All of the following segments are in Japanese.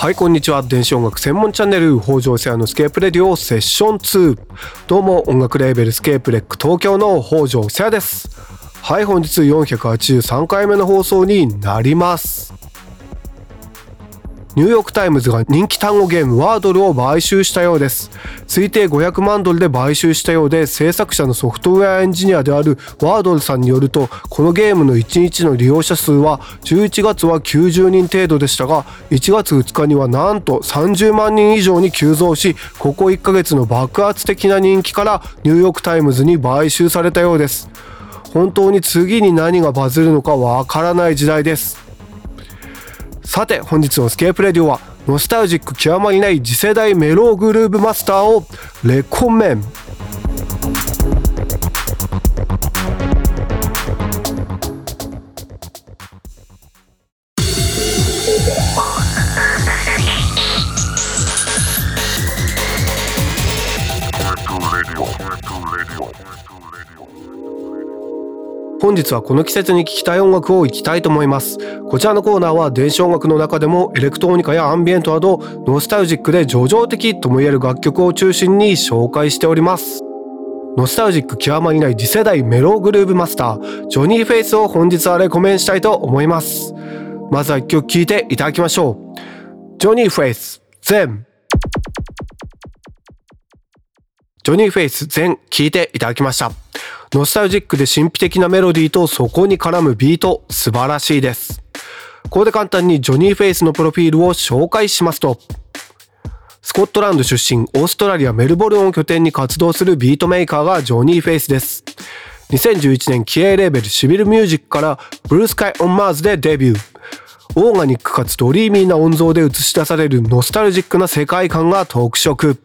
はいこんにちは。電子音楽専門チャンネル北条セアのスケープレディオセッション2どうも音楽レーベルスケープレック東京の北条セアです。はい本日483回目の放送になります。ニューヨークタイムズが人気単語ゲームワードルを買収したようです。推定500万ドルで買収したようで制作者のソフトウェアエンジニアであるワードルさんによるとこのゲームの1日の利用者数は11月は90人程度でしたが1月2日にはなんと30万人以上に急増しここ1ヶ月の爆発的な人気からニューヨークタイムズに買収されたようです。本当に次に何がバズるのかわからない時代です。さて本日のスケープレディオはノスタルジック極まりない次世代メローグルーブマスターをレコメン。本日はこの季節に聴きたい音楽をいきたいと思います。こちらのコーナーは電子音楽の中でもエレクトロニカやアンビエントなどノスタルジックで叙情的とも言える楽曲を中心に紹介しております。ノスタルジック極まりない次世代メローグルーブマスタージョニー・フェイスを本日はレコメンしたいと思います。まずは一曲聴いていただきましょう。ジョニー・フェイス全。ジョニー・フェイス全聴いていただきました。ノスタルジックで神秘的なメロディーとそこに絡むビート素晴らしいです。ここで簡単にジョニー・フェイスのプロフィールを紹介しますとスコットランド出身オーストラリアメルボルンを拠点に活動するビートメーカーがジョニー・フェイスです。2011年気鋭レーベルシビルミュージックから Blue Sky on Mars でデビュー。オーガニックかつドリーミーな音像で映し出されるノスタルジックな世界観が特色。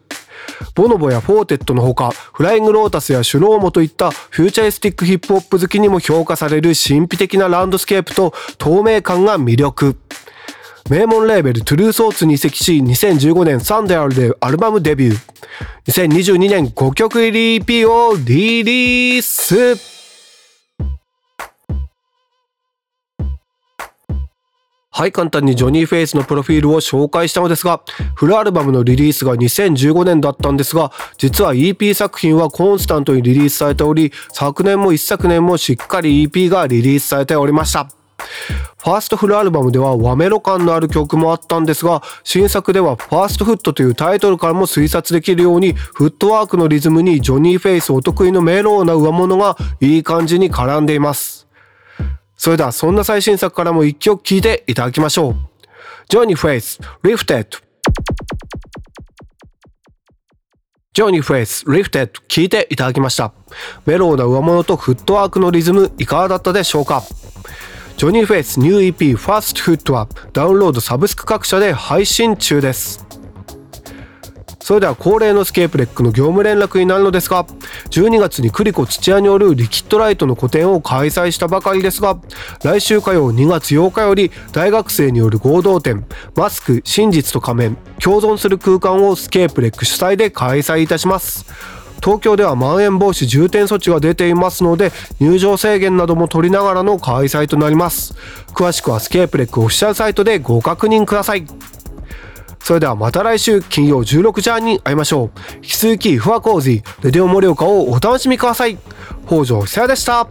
ボノボやフォーテッドのほか、 Flying Lotus や Shlohmo といった futuristic ヒップホップ好きにも評価される神秘的なランドスケープと透明感が魅力。名門レーベル Tru Thoughts に移籍し、2015年 Sundial でアルバムデビュー。2022年5曲入り EP をリリース。はい、簡単に Jonny Faith のプロフィールを紹介したのですが、フルアルバムのリリースが2015年だったんですが、実は EP 作品はコンスタントにリリースされており、昨年も一昨年もしっかり EP がリリースされておりました。ファーストフルアルバムでは和メロ感のある曲もあったんですが、新作ではファーストフットというタイトルからも推察できるように、フットワークのリズムにジョニー・フェイスお得意のメローな上物がいい感じに絡んでいます。それではそんな最新作からも一曲聴いていただきましょう。Jonny Faith、Lifted。Jonny Faith、Lifted 聴いていただきました。メローな上物とフットワークのリズムいかがだったでしょうか？ジョニー・フェイスニュー EP ファーストフットはダウンロードサブスク各社で配信中です。それでは恒例のスケープレックの業務連絡になるのですが12月にクリコ土屋による liquid light の個展を開催したばかりですが来週火曜2月8日より大学生による合同展マスク真実と仮面共存する空間をスケープレック主催で開催いたします。東京ではまん延防止重点措置が出ていますので入場制限なども取りながらの開催となります。詳しくはスケープレックオフィシャルサイトでご確認ください。それではまた来週金曜16時半に会いましょう。引き続き、ふわこうじ、レディオ盛岡をお楽しみください。北条久也でした。